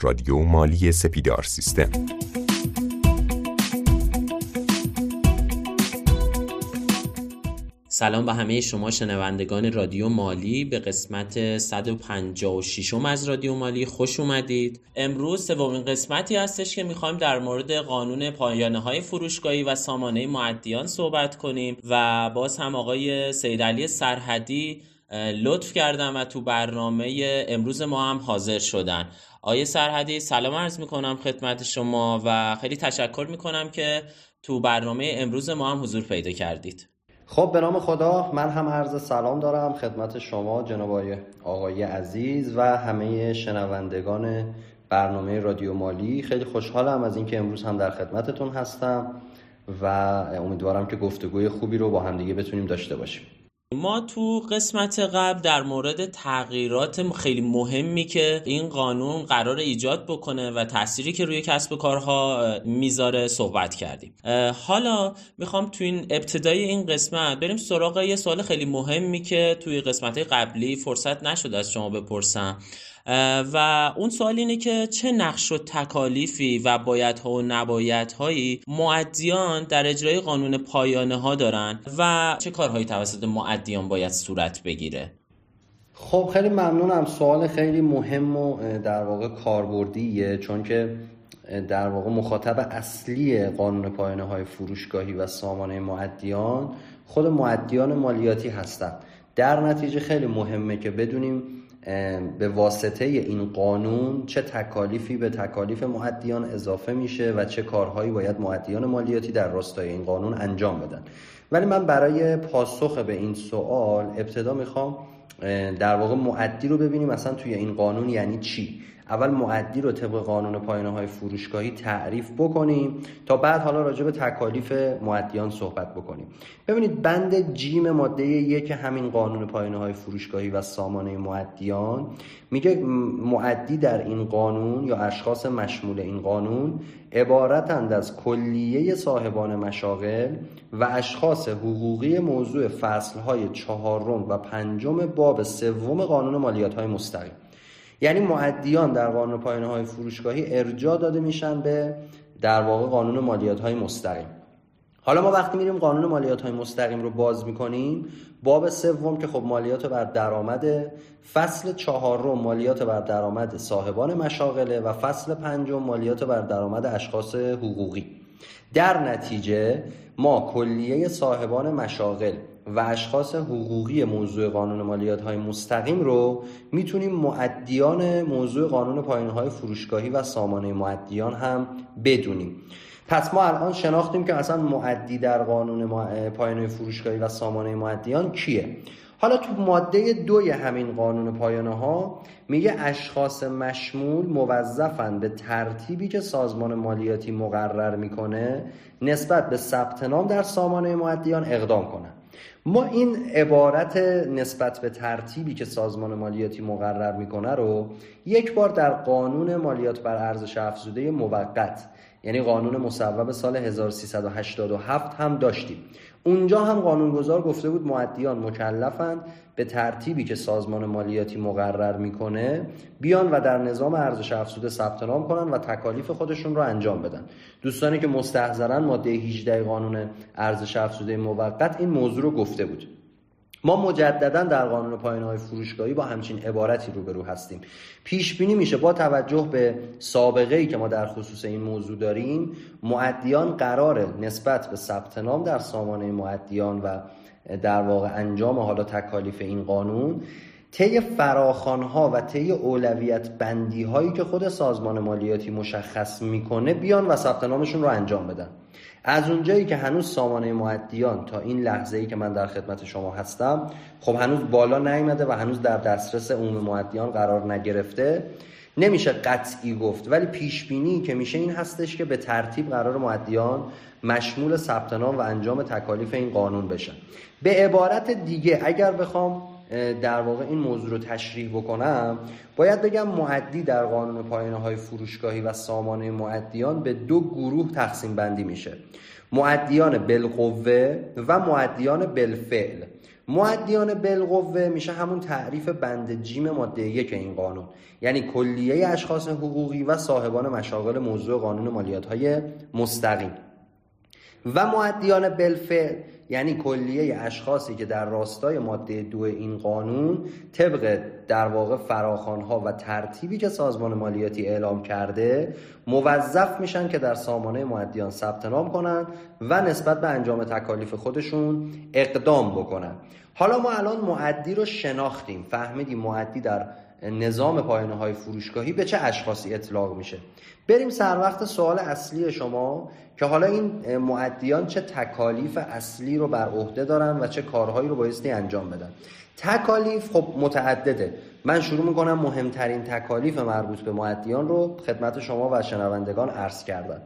رادیو مالی سپیدار سیستم. سلام به همه شما شنوندگان رادیو مالی. به قسمت 156 از رادیو مالی خوش اومدید. امروز سومین قسمتی هستش که می‌خوایم در مورد قانون پایانه های فروشگاهی و سامانه معدیان صحبت کنیم و باز هم آقای سیدعلی سرحدی لطف کردم و تو برنامه امروز ما هم حاضر شدن. آیه سرحدی سلام عرض می‌کنم خدمت شما و خیلی تشکر می‌کنم که تو برنامه امروز ما هم حضور پیدا کردید. خب به نام خدا من هم عرض سلام دارم خدمت شما جناب آقای عزیز و همه شنوندگان برنامه رادیو مالی. خیلی خوشحالم از اینکه امروز هم در خدمتتون هستم و امیدوارم که گفتگوی خوبی رو با همدیگه بتونیم داشته باشیم. ما تو قسمت قبل در مورد تغییرات خیلی مهمی که این قانون قرار ایجاد بکنه و تأثیری که روی کسب و کارها می‌ذاره صحبت کردیم. حالا می‌خوام تو این ابتدای این قسمت بریم سراغ یه سوال خیلی مهمی که توی قسمت قبلی فرصت نشد از شما بپرسم. و اون سوال اینه که چه نقش و تکالیفی و بایدها و نبایدهایی معدیان در اجرای قانون پایانه ها دارن و چه کارهایی توسط معدیان باید صورت بگیره؟ خب خیلی ممنونم. سوال خیلی مهم و در واقع کاربردیه چون که در واقع مخاطب اصلی قانون پایانه های فروشگاهی و سامانه معدیان خود معدیان مالیاتی هستند در نتیجه خیلی مهمه که بدونیم به واسطه این قانون چه تکالیفی به تکالیف معدیان اضافه میشه و چه کارهایی باید معدیان مالیاتی در راستای این قانون انجام بدن. ولی من برای پاسخ به این سوال ابتدا می‌خوام در واقع معدی رو ببینیم اصلا توی این قانون یعنی چی. اول معدی رو طبق قانون پایانه های فروشگاهی تعریف بکنیم تا بعد حالا راجع به تکالیف معدیان صحبت بکنیم. ببینید بند جیم ماده یک همین قانون پایانه های فروشگاهی و سامانه معدیان میگه معدی در این قانون یا اشخاص مشمول این قانون عبارتند از کلیه صاحبان مشاغل و اشخاص حقوقی موضوع فصلهای چهارم و پنجم باب سوم قانون مالیات های مستقیم. یعنی معدیان در قانون پایانه های فروشگاهی ارجاع داده میشن به در واقع قانون مالیات های مستقیم. حالا ما وقتی میریم قانون مالیات های مستقیم رو باز می‌کنیم باب سوم که خب مالیات بر درآمد فصل چهارم مالیات بر درآمد صاحبان مشاغله و فصل پنجم مالیات بر درآمد اشخاص حقوقی. در نتیجه ما کلیه صاحبان مشاغل و اشخاص حقوقی موضوع قانون مالیات های مستقیم رو می‌تونیم معدیان موضوع قانون پایین های فروشگاهی و سامانه معدیان هم بدونیم. پس ما الان شناختیم که اصلا معدی در قانون پایانه فروشگاهی و سامانه معدیان کیه. حالا تو ماده دوی همین قانون پایانه ها میگه اشخاص مشمول موظفن به ترتیبی که سازمان مالیاتی مقرر می‌کنه نسبت به ثبت نام در سامانه معدیان اقدام کنن. ما این عبارت نسبت به ترتیبی که سازمان مالیاتی مقرر می‌کنه رو یک بار در قانون مالیات بر ارزش افزوده موقت یعنی قانون مصوب سال 1387 هم داشتیم. اونجا هم قانونگذار گفته بود معدیان مکلفند به ترتیبی که سازمان مالیاتی مقرر می‌کنه بیان و در نظام ارزش افزوده ثبت نام کنن و تکالیف خودشون رو انجام بدن. دوستانی که مستحضرن ماده 18 قانون ارزش افزوده موقت این موضوع رو گفته بود. ما مجددا در قانون پایانه های فروشگاهی با همچین عبارتی روبرو هستیم. پیش بینی میشه با توجه به سابقه ای که ما در خصوص این موضوع داریم معدیان قرار نسبت به ثبت نام در سامانه معدیان و در واقع انجام حالا تکالیف این قانون طی فراخانها و طی اولویت بندی هایی که خود سازمان مالیاتی مشخص می‌کنه بیان و ثبت نامشون رو انجام بدن. از اونجایی که هنوز سامانه معدیان تا این لحظه ای که من در خدمت شما هستم خب هنوز بالا نیامده و هنوز در دسترس عموم معدیان قرار نگرفته. نمیشه قطعی گفت ولی پیش بینی که میشه این هستش که به ترتیب قرار معدیان مشمول ثبت نام و انجام تکالیف این قانون بشن. به عبارت دیگه اگر بخوام در واقع این موضوع رو تشریح بکنم باید بگم معدی در قانون پایانه های فروشگاهی و سامانه معدیان به دو گروه تقسیم بندی میشه. معدیان بالقوه و معدیان بالفعل. معدیان بالقوه میشه همون تعریف بند جیم ماده یک این قانون. یعنی کلیه اشخاص حقوقی و صاحبان مشاغل موضوع قانون مالیات های مستقیم. و معدیان بالفعل یعنی کلیه اشخاصی که در راستای ماده دو این قانون طبق در واقع فراخانها و ترتیبی که سازمان مالیاتی اعلام کرده موظف میشن که در سامانه معدیان ثبت نام کنن و نسبت به انجام تکالیف خودشون اقدام بکنن. حالا ما الان معدی رو شناختیم. فهمیدیم معدی در نظام پایانه های فروشگاهی به چه اشخاصی اطلاق میشه؟ بریم سر وقت سوال اصلی شما که حالا این معدیان چه تکالیف اصلی رو بر عهده دارن و چه کارهایی رو بایستی انجام بدن. تکالیف خب متعدده. من شروع می‌کنم مهمترین تکالیف مربوط به معدیان رو خدمت شما و شنوندگان عرض کردم.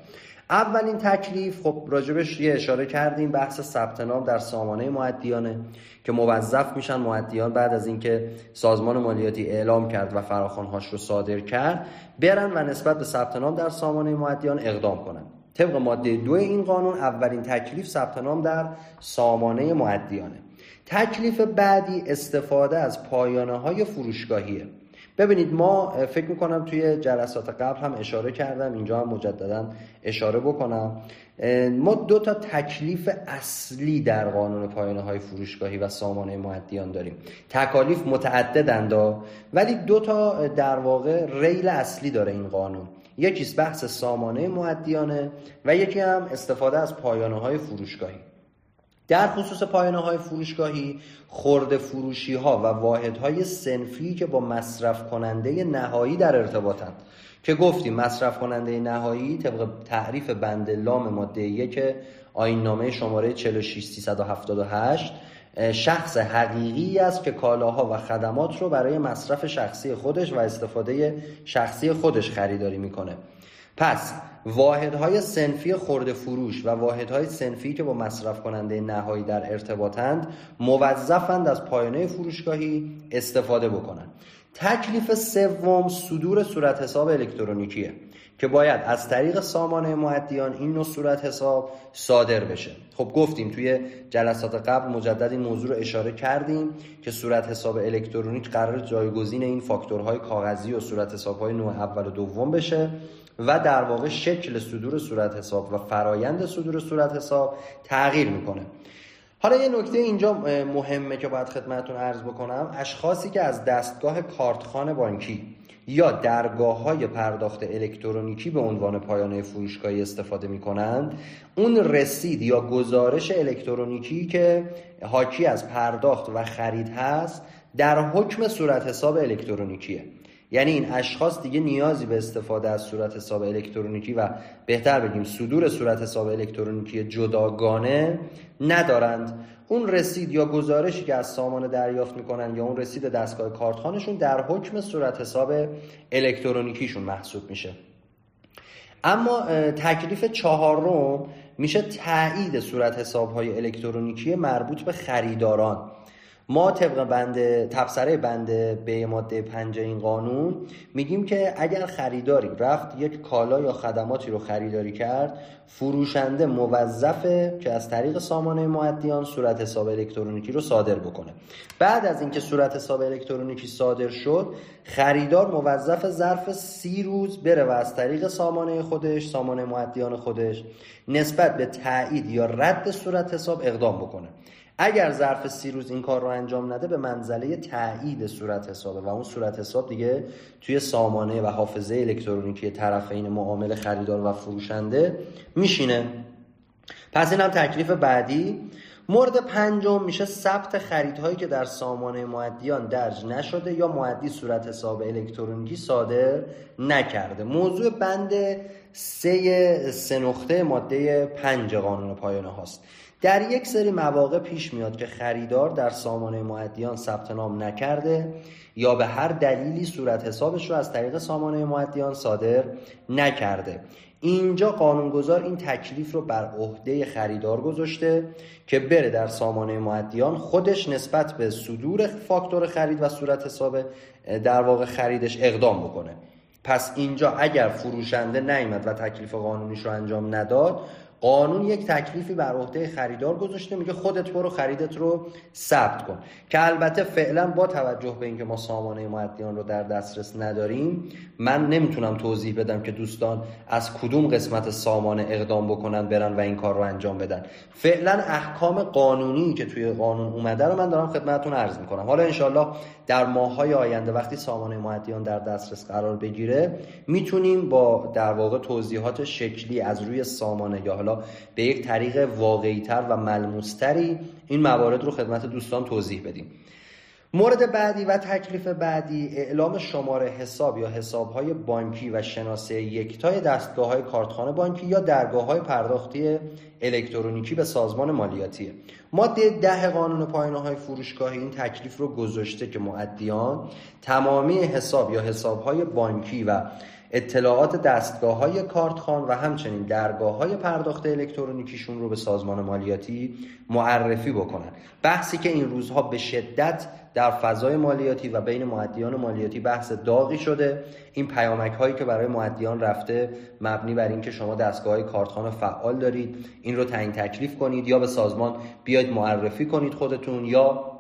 اولین تکلیف خب راجبش یه اشاره کردیم بحث ثبت نام در سامانه معدیانه که موظف میشن. معدیان بعد از اینکه سازمان مالیاتی اعلام کرد و فراخوانهاش رو صادر کرد برن و نسبت به ثبت نام در سامانه معدیان اقدام کنن. طبق ماده دو این قانون اولین تکلیف ثبت نام در سامانه معدیانه. تکلیف بعدی استفاده از پایانه های فروشگاهیه. ببینید ما فکر می‌کنم توی جلسات قبل هم اشاره کردم اینجا هم مجددا اشاره بکنم. ما دو تا تکلیف اصلی در قانون پایانه های فروشگاهی و سامانه معدیان داریم. تکالیف متعددند ولی دو تا در واقع ریل اصلی داره این قانون. یکیش بحث سامانه معدیانه و یکی هم استفاده از پایانه های فروشگاهی. در خصوص پایانه های فروشگاهی خورد فروشی ها و واحد های سنفی که با مصرف کننده نهایی در ارتباطند. که گفتیم مصرف کننده نهایی طبق تعریف بند لام ماده یک آین نامه شماره 46378 شخص حقیقی است که کالاها و خدمات رو برای مصرف شخصی خودش و استفاده شخصی خودش خریداری می‌کنه. پس واحدهای سنفی خورده فروش و واحدهای سنفی که با مصرف کننده نهایی در ارتباطند موظفند از پایانه فروشگاهی استفاده بکنند. تکلیف سوم صدور صورت حساب الکترونیکیه که باید از طریق سامانه معدیان این نوع صورت حساب صادر بشه. خب گفتیم توی جلسات قبل مجدد این موضوع رو اشاره کردیم که صورت حساب الکترونیک قرار جایگزین این فاکتورهای کاغذی و صورت حسابهای نوع اول و دوم بشه. و در واقع شکل صدور صورت حساب و فرایند صدور صورت حساب تغییر می‌کنه. حالا یه نکته اینجا مهمه که باید خدمتون عرض بکنم. اشخاصی که از دستگاه کارتخان بانکی یا درگاه های پرداخت الکترونیکی به عنوان پایانه فروشگاهی استفاده می کنند اون رسید یا گزارش الکترونیکی که حاکی از پرداخت و خرید هست در حکم صورت حساب الکترونیکیه. یعنی این اشخاص دیگه نیازی به استفاده از صورت حساب الکترونیکی و بهتر بگیم صدور صورت حساب الکترونیکی جداگانه ندارند. اون رسید یا گزارشی که از سامانه دریافت می‌کنن یا اون رسید دستگاه کارتخانشون در حکم صورت حساب الکترونیکیشون محسوب میشه. اما تکلیف چهارم میشه تایید صورت حساب های الکترونیکی مربوط به خریداران. ما طبق بند تبصره بند به ماده پنج این قانون میگیم که اگر خریداری رفت یک کالا یا خدماتی رو خریداری کرد فروشنده موظفه که از طریق سامانه معدیان صورت حساب الکترونیکی رو صادر بکنه. بعد از اینکه صورت حساب الکترونیکی صادر شد خریدار موظف ظرف سی روز بره و از طریق سامانه خودش سامانه معدیان خودش نسبت به تایید یا رد صورت حساب اقدام بکنه. اگر ظرف سی روز این کار رو انجام نده به منزله تایید صورت حسابه. و اون صورت حساب دیگه توی سامانه و حافظه الکترونیکی طرفین معامل خریدار و فروشنده میشینه. پس این هم تکلیف بعدی. مورد پنجم میشه ثبت خریدهایی که در سامانه معدیان درج نشده یا معدی صورت حساب الکترونیکی صادر نکرده. موضوع بند سه سه نقطه ماده پنج قانون پایانه هاست. در یک سری مواقع پیش میاد که خریدار در سامانه معدیان ثبت نام نکرده یا به هر دلیلی صورت حسابش رو از طریق سامانه معدیان صادر نکرده. اینجا قانونگذار این تکلیف رو بر عهده خریدار گذاشته که بره در سامانه معدیان خودش نسبت به صدور فاکتور خرید و صورت حساب در واقع خریدش اقدام بکنه. پس اینجا اگر فروشنده نیامد و تکلیف قانونیش رو انجام نداد قانون یک تکلیفی بر عهده خریدار گذاشته میگه خودت برو خریدت رو ثبت کن. که البته فعلا با توجه به اینکه ما سامانه معدیان رو در دسترس نداریم من نمی‌تونم توضیح بدم که دوستان از کدوم قسمت سامانه اقدام بکنن برن و این کار رو انجام بدن. فعلا احکام قانونی که توی قانون اومده رو من دارم خدمتتون عرض می‌کنم. حالا انشالله در ماههای آینده وقتی سامانه معدیان در دسترس قرار بگیره می‌تونیم با در واقع توضیحات شکلی از روی سامانه یا حالا به یک طریق واقعیتر و ملموستری این موارد رو خدمت دوستان توضیح بدیم. مورد بعدی و تکلیف بعدی اعلام شماره حساب یا حسابهای بانکی و شناسه یکتای دستگاه های کارتخانه بانکی یا درگاه های پرداختی الکترونیکی به سازمان مالیاتیه ماده ده قانون پایانه های فروشگاهی این تکلیف رو گذاشته که معدیان تمامی حساب یا حسابهای بانکی و اطلاعات دستگاه های کارتخان و همچنین درگاه های پرداخت الکترونیکیشون رو به سازمان مالیاتی معرفی بکنن. بحثی که این روزها به شدت در فضای مالیاتی و بین معدیان مالیاتی بحث داغی شده این پیامک هایی که برای معدیان رفته مبنی بر اینکه شما دستگاه های کارتخان فعال دارید این رو تعیین تکلیف کنید یا به سازمان بیاید معرفی کنید خودتون یا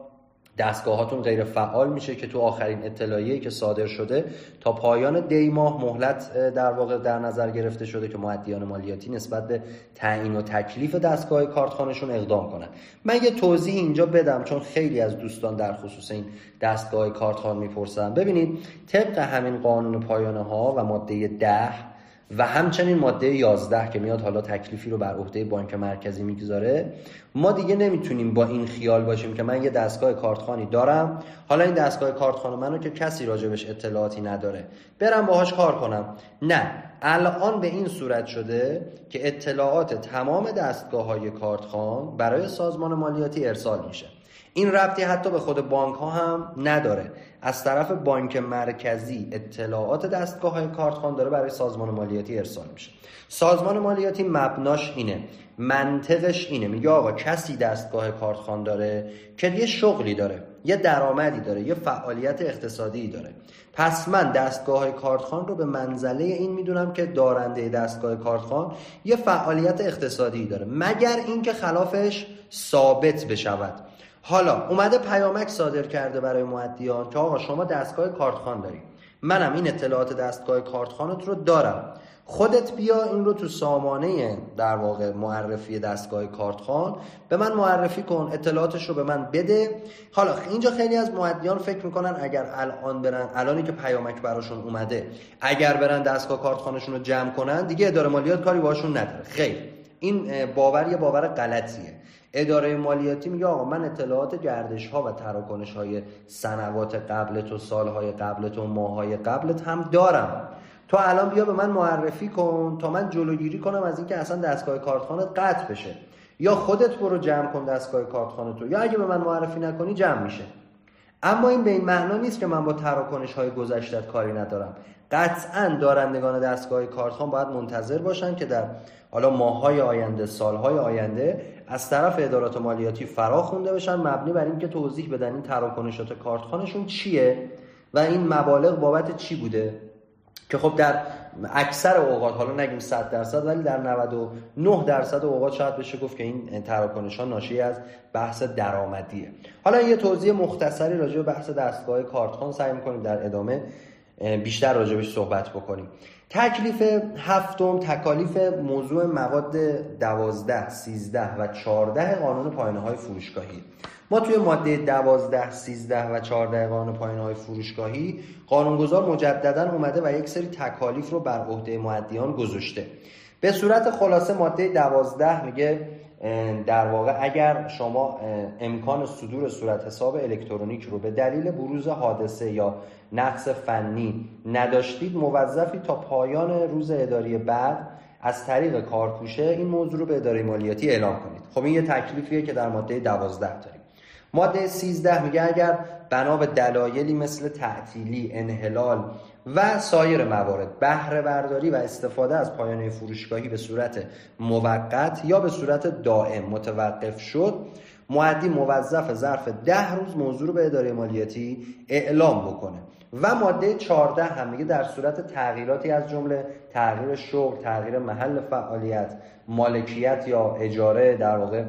دستگاهاتون غیر فعال میشه که تو آخرین اطلاعیه‌ای که صادر شده تا پایان دی ماه مهلت در واقع در نظر گرفته شده که معدیان مالیاتی نسبت به تعیین و تکلیف دستگاه کارتخانهشون اقدام کنن. من یه توضیح اینجا بدم چون خیلی از دوستان در خصوص این دستگاه کارتخان می‌پرسن. ببینید طبق همین قانون پایانه ها و ماده ده و همچنین ماده 11 که میاد حالا تکلیفی رو بر عهده بانک مرکزی می‌گذاره. ما دیگه نمی‌تونیم با این خیال باشیم که من یه دستگاه کارتخانی دارم. حالا این دستگاه کارتخانه منو که کسی راجبش اطلاعاتی نداره. برم باهاش کار کنم. نه. الان به این صورت شده که اطلاعات تمام دستگاه های کارتخان برای سازمان مالیاتی ارسال میشه. این ربطی حتی به خود بانک ها هم نداره. از طرف بانک مرکزی اطلاعات دستگاه های کارتخان داره برای سازمان مالیاتی ارسال میشه. سازمان مالیاتی مبناش اینه منطقش اینه. میگه آقا کسی دستگاه کارتخان داره که یه شغلی داره یه درآمدی داره یه فعالیت اقتصادی داره. پس من دستگاه های کارتخان رو به منزله این می‌دونم که دارنده دستگاه کارتخان یه فعالیت اقتصادی داره مگر اینکه خلافش ثابت بشود. حالا اومده پیامک صادر کرده برای معدیان که آقا شما دستگاه کارتخان داری. منم این اطلاعات دستگاه کارتخانت رو دارم. خودت بیا این رو تو سامانه در واقع معرفی دستگاه کارتخان. به من معرفی کن اطلاعاتش رو به من بده. حالا اینجا خیلی از معدیان فکر می‌کنن اگر الان برن الانی که پیامک براشون اومده اگر برن دستگاه کارتخانشون رو جمع کنن دیگه اداره مالیات کاری باشون نداره. خیر. این باور یه باور غلطیه. اداره مالیاتی میگه آقا من اطلاعات گردش ها و تراکنش های سنوات قبلت و سالهای قبلت و ماهای قبلت هم دارم. تو الان بیا به من معرفی کن تا من جلوگیری کنم از اینکه اصلا دستگاه کارتخانه قطع بشه. یا خودت برو جمع کن دستگاه کارتخانه تو یا اگه به من معرفی نکنی جمع میشه. اما این به این معنا نیست که من با تراکنش های گذشتت کاری ندارم. قطعا دارندگان دستگاه کارتخان باید منتظر باشن که در حالا ماهای آینده سالهای آینده از طرف ادارات مالیاتی فرا خونده بشن. مبنی بر اینکه توضیح بدن این تراکنشات کارتخانشون چیه و این مبالغ بابت چی بوده. که خب در اکثر اوقات حالا نگیم 100 درصد ولی در 99 درصد اوقات شاید بشه گفت که این تراکنش ها ناشی از بحث درآمدیه. حالا یه توضیح مختصری راجع به بحث دستگاه کارتخان سعی می‌کنیم در ادامه بیشتر راجبش صحبت بکنیم. تکلیف هفتم تکالیف موضوع مواد دوازده، سیزده و چارده قانون پایانه های فروشگاهی. ما توی ماده دوازده، سیزده و چارده قانون پایانه های فروشگاهی قانونگذار مجددا اومده و یک سری تکالیف رو بر عهده معدیان گذاشته. به صورت خلاصه ماده دوازده میگه در واقع اگر شما امکان صدور صورت حساب الکترونیک رو به دلیل بروز حادثه یا نقص فنی نداشتید موظفی تا پایان روز اداری بعد از طریق کارکوشه این موضوع رو به اداره مالیاتی اعلام کنید. خب این یه تکلیفیه که در ماده 12 داریم. ماده 13 میگه اگر بنا به دلایلی مثل تعطیلی، انحلال و سایر موارد بهره برداری و استفاده از پایانه فروشگاهی به صورت موقت یا به صورت دائم متوقف شد معدی موظف ظرف ده روز موضوع رو به اداره مالیاتی اعلام بکنه. و ماده 14 هم میگه در صورت تغییراتی از جمله تغییر شغل تغییر محل فعالیت مالکیت یا اجاره در واقع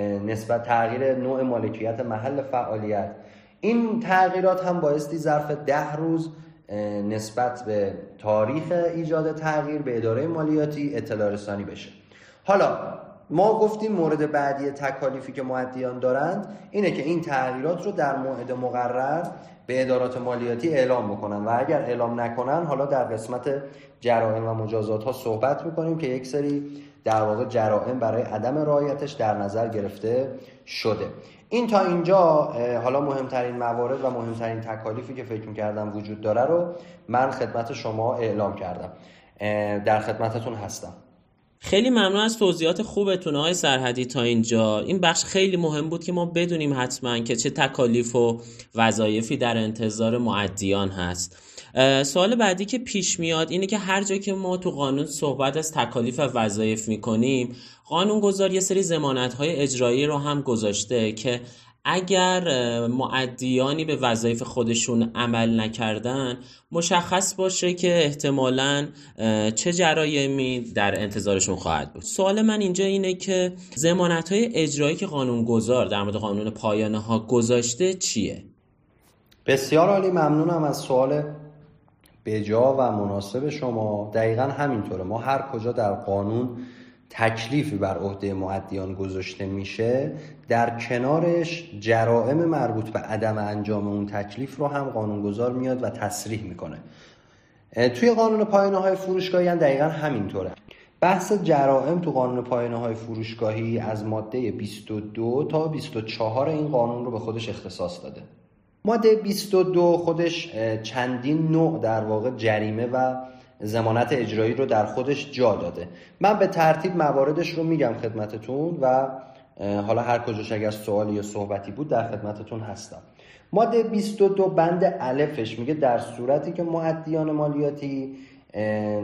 نسبت تغییر نوع مالکیت محل فعالیت. این تغییرات هم بایستی ظرف ده روز نسبت به تاریخ ایجاد تغییر به اداره مالیاتی اطلاع رسانی بشه. حالا ما گفتیم مورد بعدی تکالیفی که معدیان دارند اینه که این تغییرات رو در موعد مقرر به ادارات مالیاتی اعلام بکنن و اگر اعلام نکنن حالا در قسمت جرائم و مجازات ها صحبت می‌کنیم که یک سری در واقع جرائم برای عدم رعایتش در نظر گرفته شده. این تا اینجا حالا مهمترین موارد و مهمترین تکالیفی که فکر می‌کردم وجود داره رو من خدمت شما اعلام کردم. در خدمتتون هستم. خیلی ممنون از توضیحات خوبتون های سرحدی تا اینجا. این بخش خیلی مهم بود که ما بدونیم حتما که چه تکالیف و وظایفی در انتظار معدیان هست. سوال بعدی که پیش میاد اینه که هر جا که ما تو قانون صحبت از تکالیف و وظایف می‌کنیم قانون گذار یه سری زمانت های اجرایی رو هم گذاشته که اگر معدیانی به وظایف خودشون عمل نکردن مشخص باشه که احتمالا چه جرایمی در انتظارشون خواهد بود سوال من اینجا اینه که زمانت های اجرایی که قانون گذار در مورد قانون پایانه ها گذاشته چیه؟ بسیار عالی ممنونم از سوال بجا و مناسب شما. دقیقا همینطوره. ما هر کجا در قانون تکلیفی بر عهده معدیان گذاشته میشه در کنارش جرائم مربوط به عدم انجام اون تکلیف رو هم قانونگذار میاد و تصریح می‌کنه. توی قانون پایانه های فروشگاهی هم دقیقا همینطوره. بحث جرائم تو قانون پایانه های فروشگاهی از ماده 22 تا 24 این قانون رو به خودش اختصاص داده. ماده 22 خودش چندین نوع در واقع جریمه و زمانت اجرایی رو در خودش جا داده. من به ترتیب مواردش رو میگم خدمتتون و حالا هر کجاش اگر سوالی یا صحبتی بود در خدمتتون هستم. ماده 22 بند الفش میگه در صورتی که معدیان مالیاتی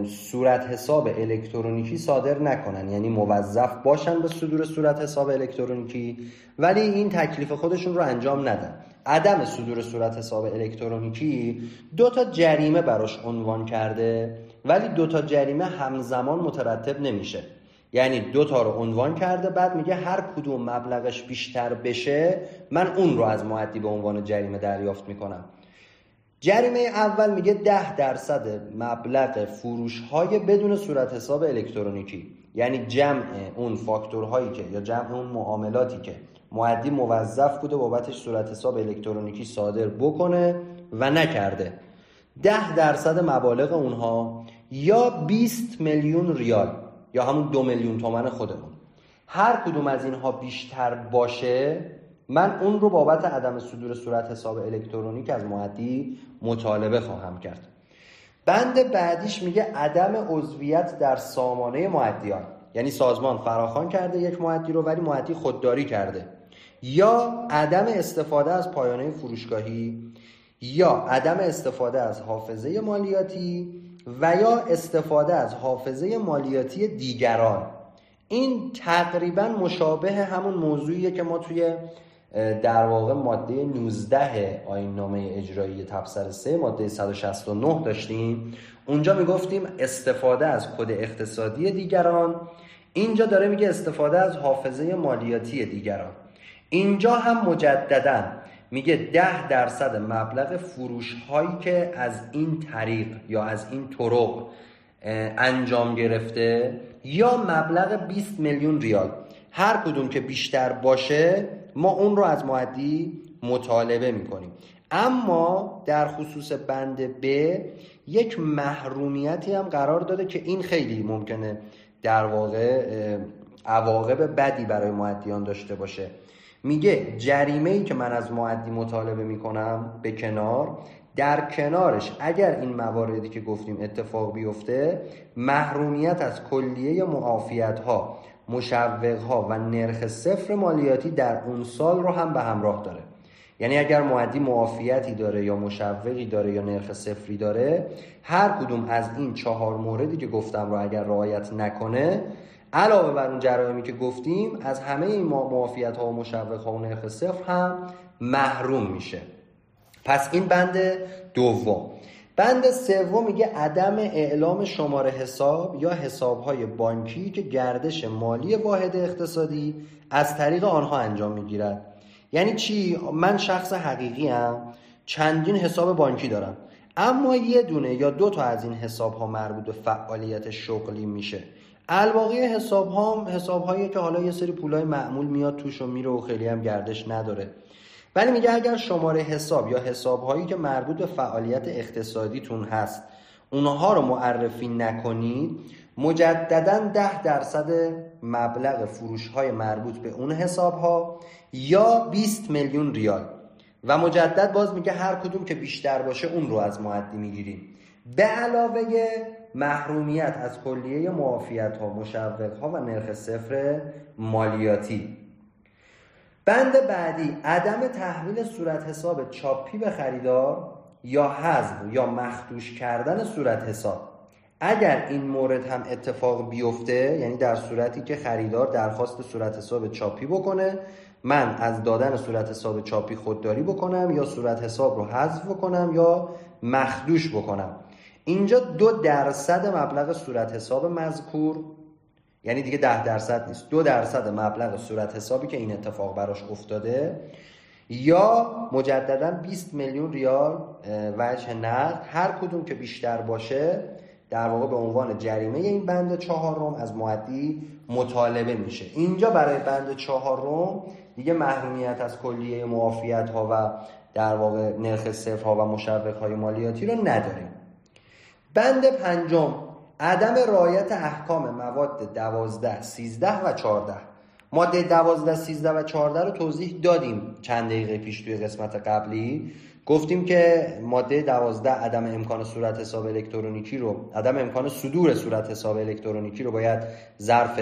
صورت حساب الکترونیکی صادر نکنن. یعنی موظف باشن به صدور صورت حساب الکترونیکی ولی این تکلیف خودشون رو انجام ندن. عدم صدور صورت حساب الکترونیکی دو تا جریمه براش عنوان کرده ولی دو تا جریمه همزمان مترتب نمیشه. یعنی دو تا رو عنوان کرده بعد میگه هر کدوم مبلغش بیشتر بشه من اون رو از معدی به عنوان جریمه دریافت می‌کنم. جریمه اول میگه ده درصد مبلغ فروش های بدون صورت حساب الکترونیکی یعنی جمع اون فاکتورهایی که یا جمع اون معاملاتی که معدی موظف بوده بابتش صورت حساب الکترونیکی صادر بکنه و نکرده. ده درصد مبالغ اونها یا 20 میلیون ریال یا همون دو میلیون تومن خودمون. هر کدوم از اینها بیشتر باشه من اون رو بابت عدم صدور صورت حساب الکترونیک از معدی مطالبه خواهم کرد. بند بعدیش میگه عدم عضویت در سامانه معدیان. یعنی سازمان فراخوان کرده یک معدی رو ولی معدی خودداری کرده. یا عدم استفاده از پایانه فروشگاهی یا عدم استفاده از حافظه مالیاتی و یا استفاده از حافظه مالیاتی دیگران. این تقریبا مشابه همون موضوعیه که ما توی در واقع ماده 19 آین نامه اجرایی تبصر 3 ماده 169 داشتیم. اونجا می‌گفتیم استفاده از کد اقتصادی دیگران. اینجا داره میگه استفاده از حافظه مالیاتی دیگران. اینجا هم مجددا میگه ده درصد مبلغ فروش هایی که از این طریق یا از این طرق انجام گرفته یا مبلغ 20 میلیون ریال. هر کدوم که بیشتر باشه ما اون رو از معدی مطالبه می‌کنیم. اما در خصوص بند ب یک محرومیتی هم قرار داده که این خیلی ممکنه در واقع عواقب بدی برای معدیان داشته باشه. میگه جریمه ای که من از معدی مطالبه می‌کنم به کنار در کنارش اگر این مواردی که گفتیم اتفاق بیفته محرومیت از کلیه معافیت ها مشوق ها و نرخ صفر مالیاتی در اون سال رو هم به همراه داره. یعنی اگر معدی معافیتی داره یا مشوقی داره یا نرخ صفری داره هر کدوم از این چهار موردی که گفتم رو اگر رعایت نکنه علاوه بر اون جرایمی که گفتیم از همه این معافیت ها و مشوق ها و نرخ صفر هم محروم میشه. پس این بند دوم. بند سوم میگه عدم اعلام شماره حساب یا حسابهای بانکی که گردش مالی واحد اقتصادی از طریق آنها انجام می‌گیرد. یعنی چی؟ من شخص حقیقی هم چندین حساب بانکی دارم. اما یه دونه یا دو تا از این حساب ها مربوط به فعالیت شغلی میشه. الباقی حساب ها حساب هایی که حالا یه سری پولای معمول میاد توش و میره و خیلی هم گردش نداره. ولی میگه اگر شماره حساب یا حساب هایی که مربوط به فعالیت اقتصادیتون هست اونها رو معرفی نکنید مجددا ده درصد مبلغ فروش های مربوط به اون حساب ها یا 20 میلیون ریال. و مجدد باز میگه هر کدوم که بیشتر باشه اون رو از معدی می‌گیریم. به علاوه محرومیت از کلیه معافیت ها مشوق ها و نرخ صفر مالیاتی. بند بعدی عدم تحویل صورت حساب چاپی به خریدار یا حذف یا مخدوش کردن صورت حساب. اگر این مورد هم اتفاق بیفته یعنی در صورتی که خریدار درخواست صورت حساب چاپی بکنه من از دادن صورت حساب چاپی خودداری بکنم یا صورت حساب رو حذف بکنم یا مخدوش بکنم. اینجا دو درصد مبلغ صورت حساب مذکور یعنی دیگه ده درصد نیست. دو درصد مبلغ صورت حسابی که این اتفاق براش افتاده یا مجددا 20 میلیون ریال وجه نقد. هر کدوم که بیشتر باشه در واقع به عنوان جریمه این بند چهارم از معدی مطالبه میشه. اینجا برای بند چهارم دیگه محرومیت از کلیه معافیت ها و در واقع نرخ صفر ها و مشوق های مالیاتی رو نداریم. بند پنجم عدم رعایت احکام مواد دوازده سیزده و چارده ماده دوازده سیزده و چارده رو توضیح دادیم چند دقیقه پیش توی قسمت قبلی. گفتیم که ماده دوازده عدم امکان صورت حساب الکترونیکی رو عدم امکان صدور صورت حساب الکترونیکی رو باید ظرف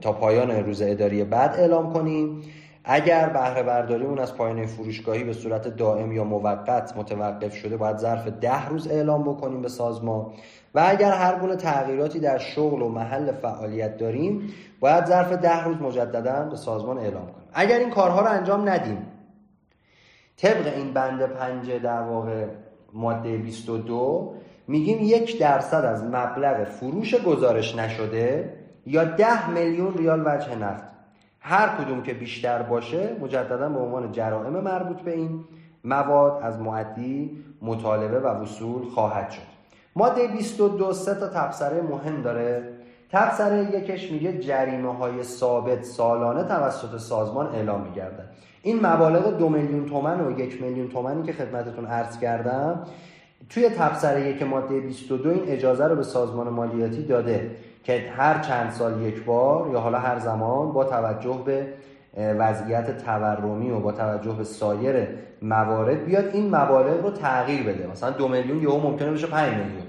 تا پایان روز اداری بعد اعلام کنیم. اگر بهره برداری اون از پایانه فروشگاهی به صورت دائم یا موقت متوقف شده باید ظرف ده روز اعلام بکنیم به سازمان. و اگر هر گونه تغییراتی در شغل و محل فعالیت داریم باید ظرف ده روز مجددا به سازمان اعلام کنیم. اگر این کارها رو انجام ندیم طبق این بند پنج در واقع ماده 22 میگیم یک درصد از مبلغ فروش گزارش نشده یا ده میلیون ریال وجه نفت. هر کدوم که بیشتر باشه مجددا به عنوان جرائم مربوط به این مواد از معدی مطالبه و وصول خواهد شد. ماده 22 سه تا تبصره مهم داره. تبصره یکش میگه جریمه های ثابت سالانه توسط سازمان اعلام میگردن این مبالغ دو میلیون تومن و یک میلیون تومنی که خدمتتون عرض کردم توی تبصره یک ماده 22 این اجازه رو به سازمان مالیاتی داده. که هر چند سال یک بار یا حالا هر زمان با توجه به وضعیت تورمی و با توجه به سایر موارد بیاد این مبالغ رو تغییر بده. مثلا دو میلیون یهو ممکنه بشه 5 میلیون.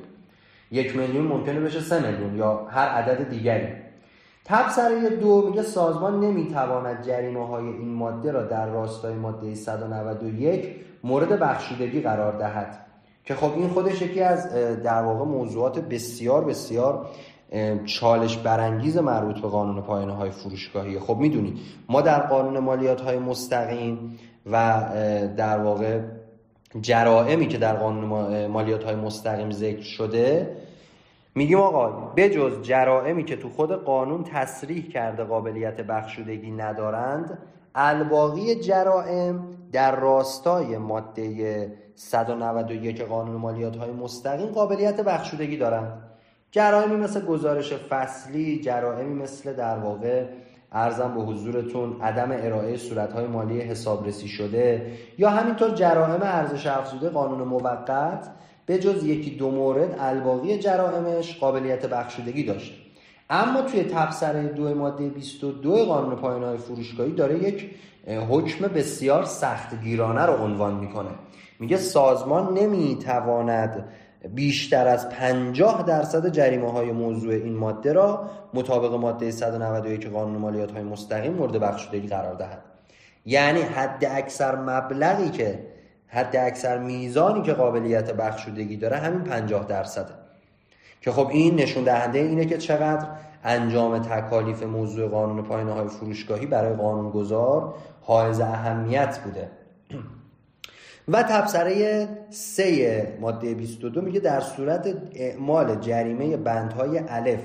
یک میلیون ممکنه بشه سه میلیون یا هر عدد دیگری. تبصره دو میگه سازمان نمی‌تواند جریمه های این ماده را در راستای ماده 191 مورد بخشودگی قرار دهد. که خب این خودش یکی از در واقع موضوعات بسیار بسیار چالش برانگیز مربوط به قانون پایانه های فروشگاهی. خب می‌دونید ما در قانون مالیات های مستقیم و در واقع جرائمی که در قانون مالیات های مستقیم ذکر شده میگیم آقا بجز جرائمی که تو خود قانون تصریح کرده قابلیت بخشودگی ندارند الباقی جرائم در راستای ماده 191 قانون مالیات های مستقیم قابلیت بخشودگی دارند. جرائمی مثل گزارش فصلی جرائمی مثل در واقع ارزم به حضورتون عدم ارائه صورتهای مالی حسابرسی شده یا همینطور جرائم ارزش افزوده قانون موقت به جز یکی دو مورد الباقی جرائمش قابلیت بخشودگی داشته. اما توی تبصره دو ماده 22 قانون پایانهای فروشگاهی داره یک حکم بسیار سختگیرانه رو عنوان می‌کنه. میگه سازمان نمی‌تواند بیشتر از 50 درصد جریمه های موضوع این ماده را مطابق ماده 191 قانون مالیات های مستقیم مورد بخشودگی قرار دهد. یعنی حد اکثر مبلغی که حد اکثر میزانی که قابلیت بخشودگی داره همین 50 درصده. که خب این نشون دهنده اینه که چقدر انجام تکالیف موضوع قانون پایانه های فروشگاهی برای قانونگذار حائز اهمیت بوده. و تبصره 3 ماده 22 میگه در صورت اعمال جریمه بندهای الف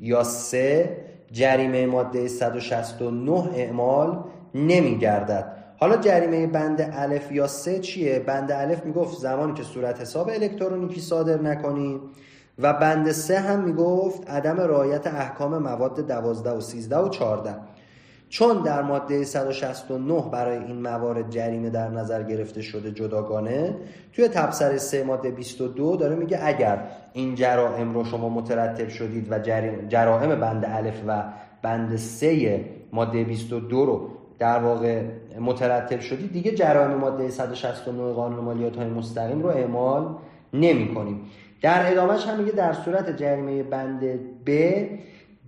یا سه جریمه ماده 169 اعمال نمیگردد حالا جریمه بند الف یا سه چیه؟ بند الف می‌گفت زمانی که صورت حساب الکترونیکی صادر نکنی و بند سه هم می‌گفت عدم رعایت احکام مواد 12 و 13 و 14 چون در ماده 169 برای این موارد جریمه در نظر گرفته شده جداگانه توی تبصره 3 ماده 22 داره میگه اگر این جرائم رو شما مترتب شدید و جرائم بند الف و بند 3 ماده 22 رو در واقع مترتب شدید دیگه جرائم ماده 169 قانون مالیات های مستقیم رو اعمال نمی کنیم در ادامهش هم میگه در صورت جریمه بند ب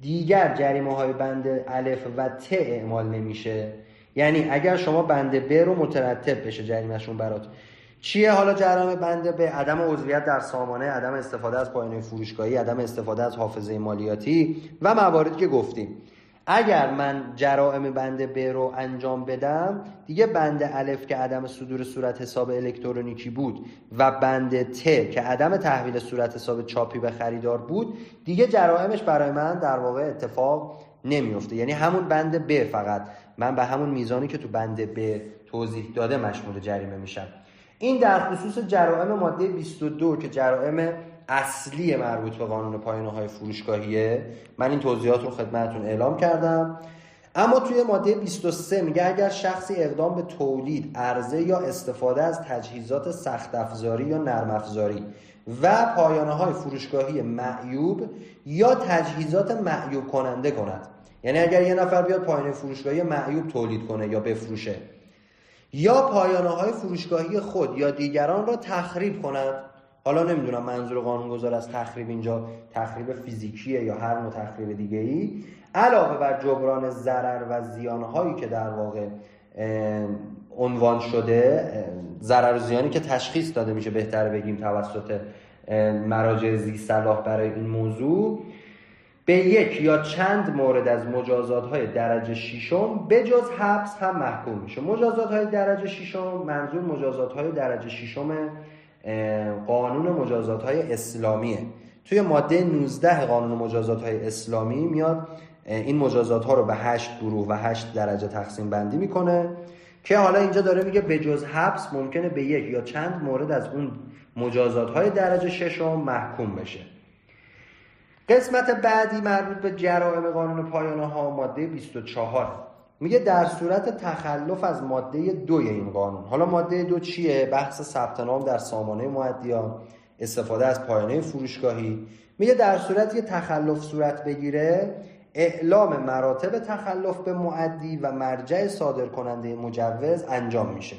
دیگر جریمه های بند الف و ت اعمال نمیشه. یعنی اگر شما بند ب رو مترتب بشه جریمهشون برات چیه حالا جرائم بند به عدم عضویت در سامانه عدم استفاده از پایانه فروشگاهی عدم استفاده از حافظه مالیاتی و مواردی که گفتیم. اگر من جرائم بند ب رو انجام بدم دیگه بند الف که عدم صدور صورت حساب الکترونیکی بود و بند ت که عدم تحویل صورت حساب چاپی به خریدار بود دیگه جرائمش برای من در واقع اتفاق نمیفته یعنی همون بند ب فقط. من به همون میزانی که تو بند ب توضیح داده مشمول جریمه میشم. این در خصوص جرائم ماده 22 که جرائم اصلی مربوط به قانون پایانه های فروشگاهیه. من این توضیحات رو خدمتتون اعلام کردم. اما توی ماده 23 میگه اگر شخصی اقدام به تولید عرضه یا استفاده از تجهیزات سخت افزاری یا نرم افزاری و پایانه های فروشگاهی معیوب یا تجهیزات معیوب کننده کند. یعنی اگر یه نفر بیاد پایانه فروشگاهی معیوب تولید کنه یا بفروشه یا پایانه های فروشگاهی خود یا دیگران را تخریب کند حالا نمی‌دونم منظور قانونگذار از تخریب اینجا تخریب فیزیکیه یا هر نوع تخریب دیگه ای علاوه بر جبران ضرر و زیانهایی که در واقع عنوان شده ضرر و زیانی که تشخیص داده میشه بهتر بگیم توسط مراجع زی برای این موضوع به یک یا چند مورد از مجازات های درجه ششم بجز حبس هم محکوم میشه. مجازات های درجه ششم منظور مجازات های درجه ششم قانون مجازات های اسلامیه. توی ماده 19 قانون مجازات های اسلامی میاد این مجازات ها رو به 8 گروه و 8 درجه تقسیم بندی می‌کنه که حالا اینجا داره میگه به جز حبس ممکنه به یک یا چند مورد از اون مجازات های درجه ششم محکوم بشه. قسمت بعدی مربوط به جرائم قانون پایانه ها ماده 24 میگه در صورت تخلف از ماده دوی این قانون. حالا ماده دو چیه؟ بحث ثبت نام در سامانه معدیان استفاده از پایانه فروشگاهی. میگه در صورت که تخلف صورت بگیره اعلام مراتب تخلف به معدی و مرجع صادر کننده مجوز انجام میشه.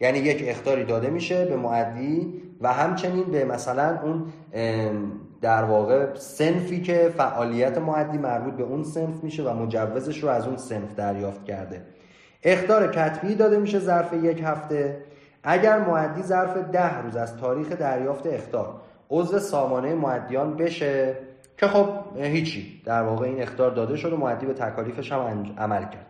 یعنی یک اختاری داده میشه به معدی و همچنین به مثلا اون در واقع سنفی که فعالیت معدی مربوط به اون سنف میشه و مجوزش رو از اون سنف دریافت کرده. اختار کتبی داده میشه ظرف یک هفته. اگر معدی ظرف ده روز از تاریخ دریافت اختار عضو سامانه معدیان بشه که خب هیچی. در واقع این اختار داده شد و معدی به تکالیفش هم عمل کرد.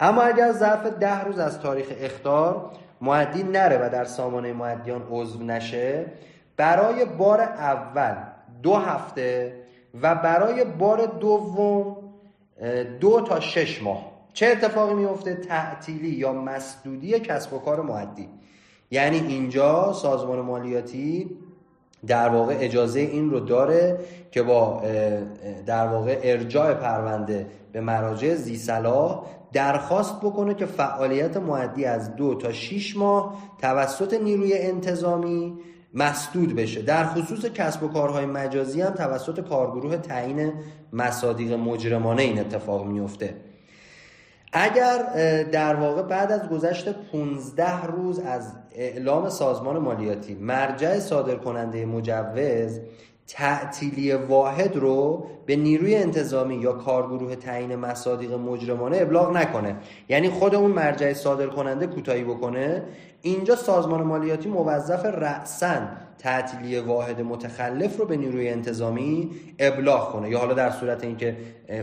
اما اگر ظرف ده روز از تاریخ اختار معدی نره و در سامانه معدیان عضو نشه برای بار اول دو هفته و برای بار دوم دو تا شش ماه. چه اتفاقی میفته تعطیلی یا مسدودی کسب و کار معدی یعنی اینجا سازمان مالیاتی در واقع اجازه این رو داره که با در واقع ارجاع پرونده به مراجع زی صلاح درخواست بکنه که فعالیت معدی از دو تا 6 ماه توسط نیروی انتظامی مسدود بشه. در خصوص کسب و کارهای مجازی هم توسط کارگروه تعیین مصادیق مجرمانه این اتفاق میفته. اگر در واقع بعد از گذشت 15 روز از اعلام سازمان مالیاتی مرجع صادر کننده مجوز تعطیلی واحد رو به نیروی انتظامی یا کارگروه تعیین مصادیق مجرمانه ابلاغ نکنه. یعنی خود اون مرجع صادر کننده کوتاهی بکنه. اینجا سازمان مالیاتی موظف رأسن تعطیلی واحد متخلف رو به نیروی انتظامی ابلاغ کنه. یا حالا در صورت اینکه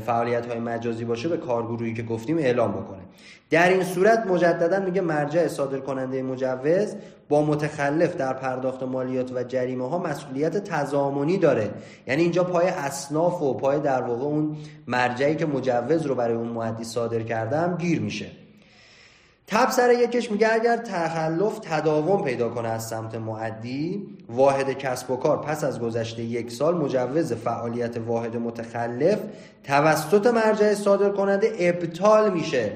فعالیت های مجازی باشه به کارگروهی که گفتیم اعلام بکنه. در این صورت مجددا میگه مرجع صادر کننده مجوز با متخلف در پرداخت مالیات و جریمه ها مسئولیت تضامنی داره. یعنی اینجا پای اصناف و پای در واقع اون مرجعی که مجوز رو برای اون معدی صادر کردم گیر میشه. تب سر یکش میگه اگر تخلف تداوم پیدا کنه از سمت معدی واحد کسب و کار پس از گذشته یک سال مجوز فعالیت واحد متخلف توسط مرجع صادر کننده ابطال میشه.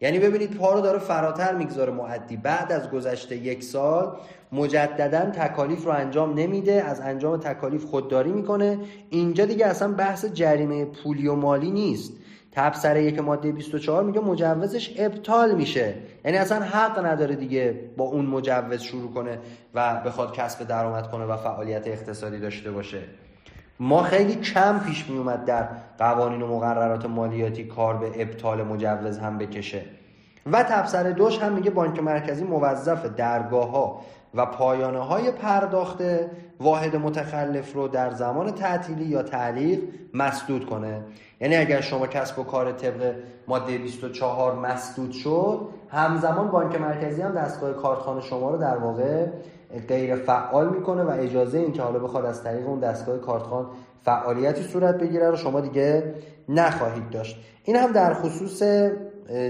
یعنی ببینید پا رو داره فراتر می‌گذاره معدی. بعد از گذشته یک سال مجددا تکالیف رو انجام نمیده از انجام تکالیف خودداری می‌کنه. اینجا دیگه اصلا بحث جریمه پولی و مالی نیست. تبصره یک ماده 24 میگه مجوزش ابطال میشه. یعنی اصلا حق نداره دیگه با اون مجوز شروع کنه و بخواد کسب درآمد کنه و فعالیت اقتصادی داشته باشه. ما خیلی کم پیش می اومد در قوانین و مقررات مالیاتی کار به ابطال مجوز هم بکشه. و تبصره دوش هم میگه بانک مرکزی موظف درگاه ها و پایانه های پرداخت واحد متخلف رو در زمان تعطیلی یا تعلیق مسدود کنه. یعنی اگر شما کسب و کار طبق ماده 24 مسدود شد همزمان بانک مرکزی هم دستگاه کارتخانه شما رو در واقع غیر فعال می‌کنه و اجازه این که حالا بخواد از طریق اون دستگاه کارتخان فعالیتی صورت بگیره رو شما دیگه نخواهید داشت. این هم در خصوص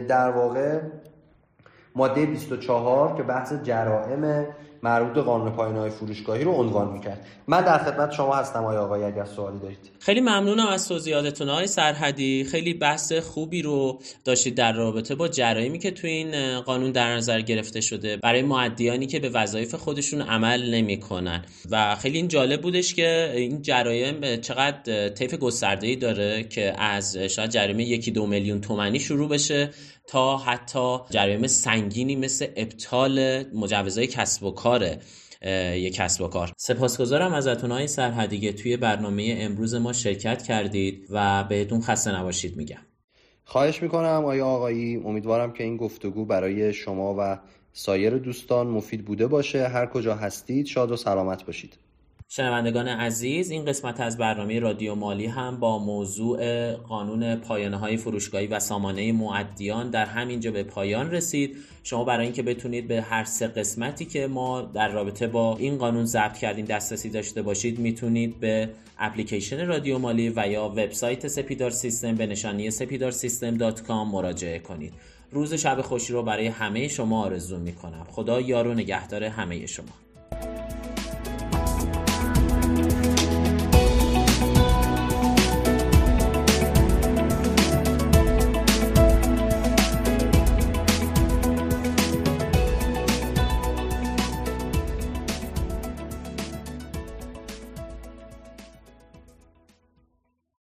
در واقع ماده 24 که بحث جرائم مربوط به قانون پایانه فروشگاهی رو عنوان می‌کرد. من در خدمت شما هستم آیا آقای اگر سوالی دارید. خیلی ممنونم از توضیحاتتون های سرحدی. خیلی بحث خوبی رو داشتید در رابطه با جرایمی که تو این قانون در نظر گرفته شده برای معدیانی که به وظایف خودشون عمل نمی‌کنن. و خیلی این جالب بودش که این جرایم چقدر طیف گسترده داره که از شاید جریمه یکی دو میلیون تومنی شروع بشه تا حتی جرایم سنگینی مثل ابطال مجوزهای کسب و کار یک کسب و کار. سپاسگزارم ازتون های سرحدیگه توی برنامه امروز ما شرکت کردید و بهتون خسته نباشید میگم. خواهش می‌کنم آیا آقایی امیدوارم که این گفتگو برای شما و سایر دوستان مفید بوده باشه. هر کجا هستید شاد و سلامت باشید. شنوندگان عزیز این قسمت از برنامه رادیو مالی هم با موضوع قانون پایانه های فروشگاهی و سامانه معدیان در همینجا به پایان رسید. شما برای اینکه بتونید به هر سه قسمتی که ما در رابطه با این قانون ضبط کردیم دسترسی داشته باشید می‌تونید به اپلیکیشن رادیو مالی و یا وبسایت سپیدار سیستم به نشانی سپیدار سیستم مراجعه کنید. روز شب خوشی رو برای همه شما آرزو می‌کنم. خدا یار و نگهدار همه شما.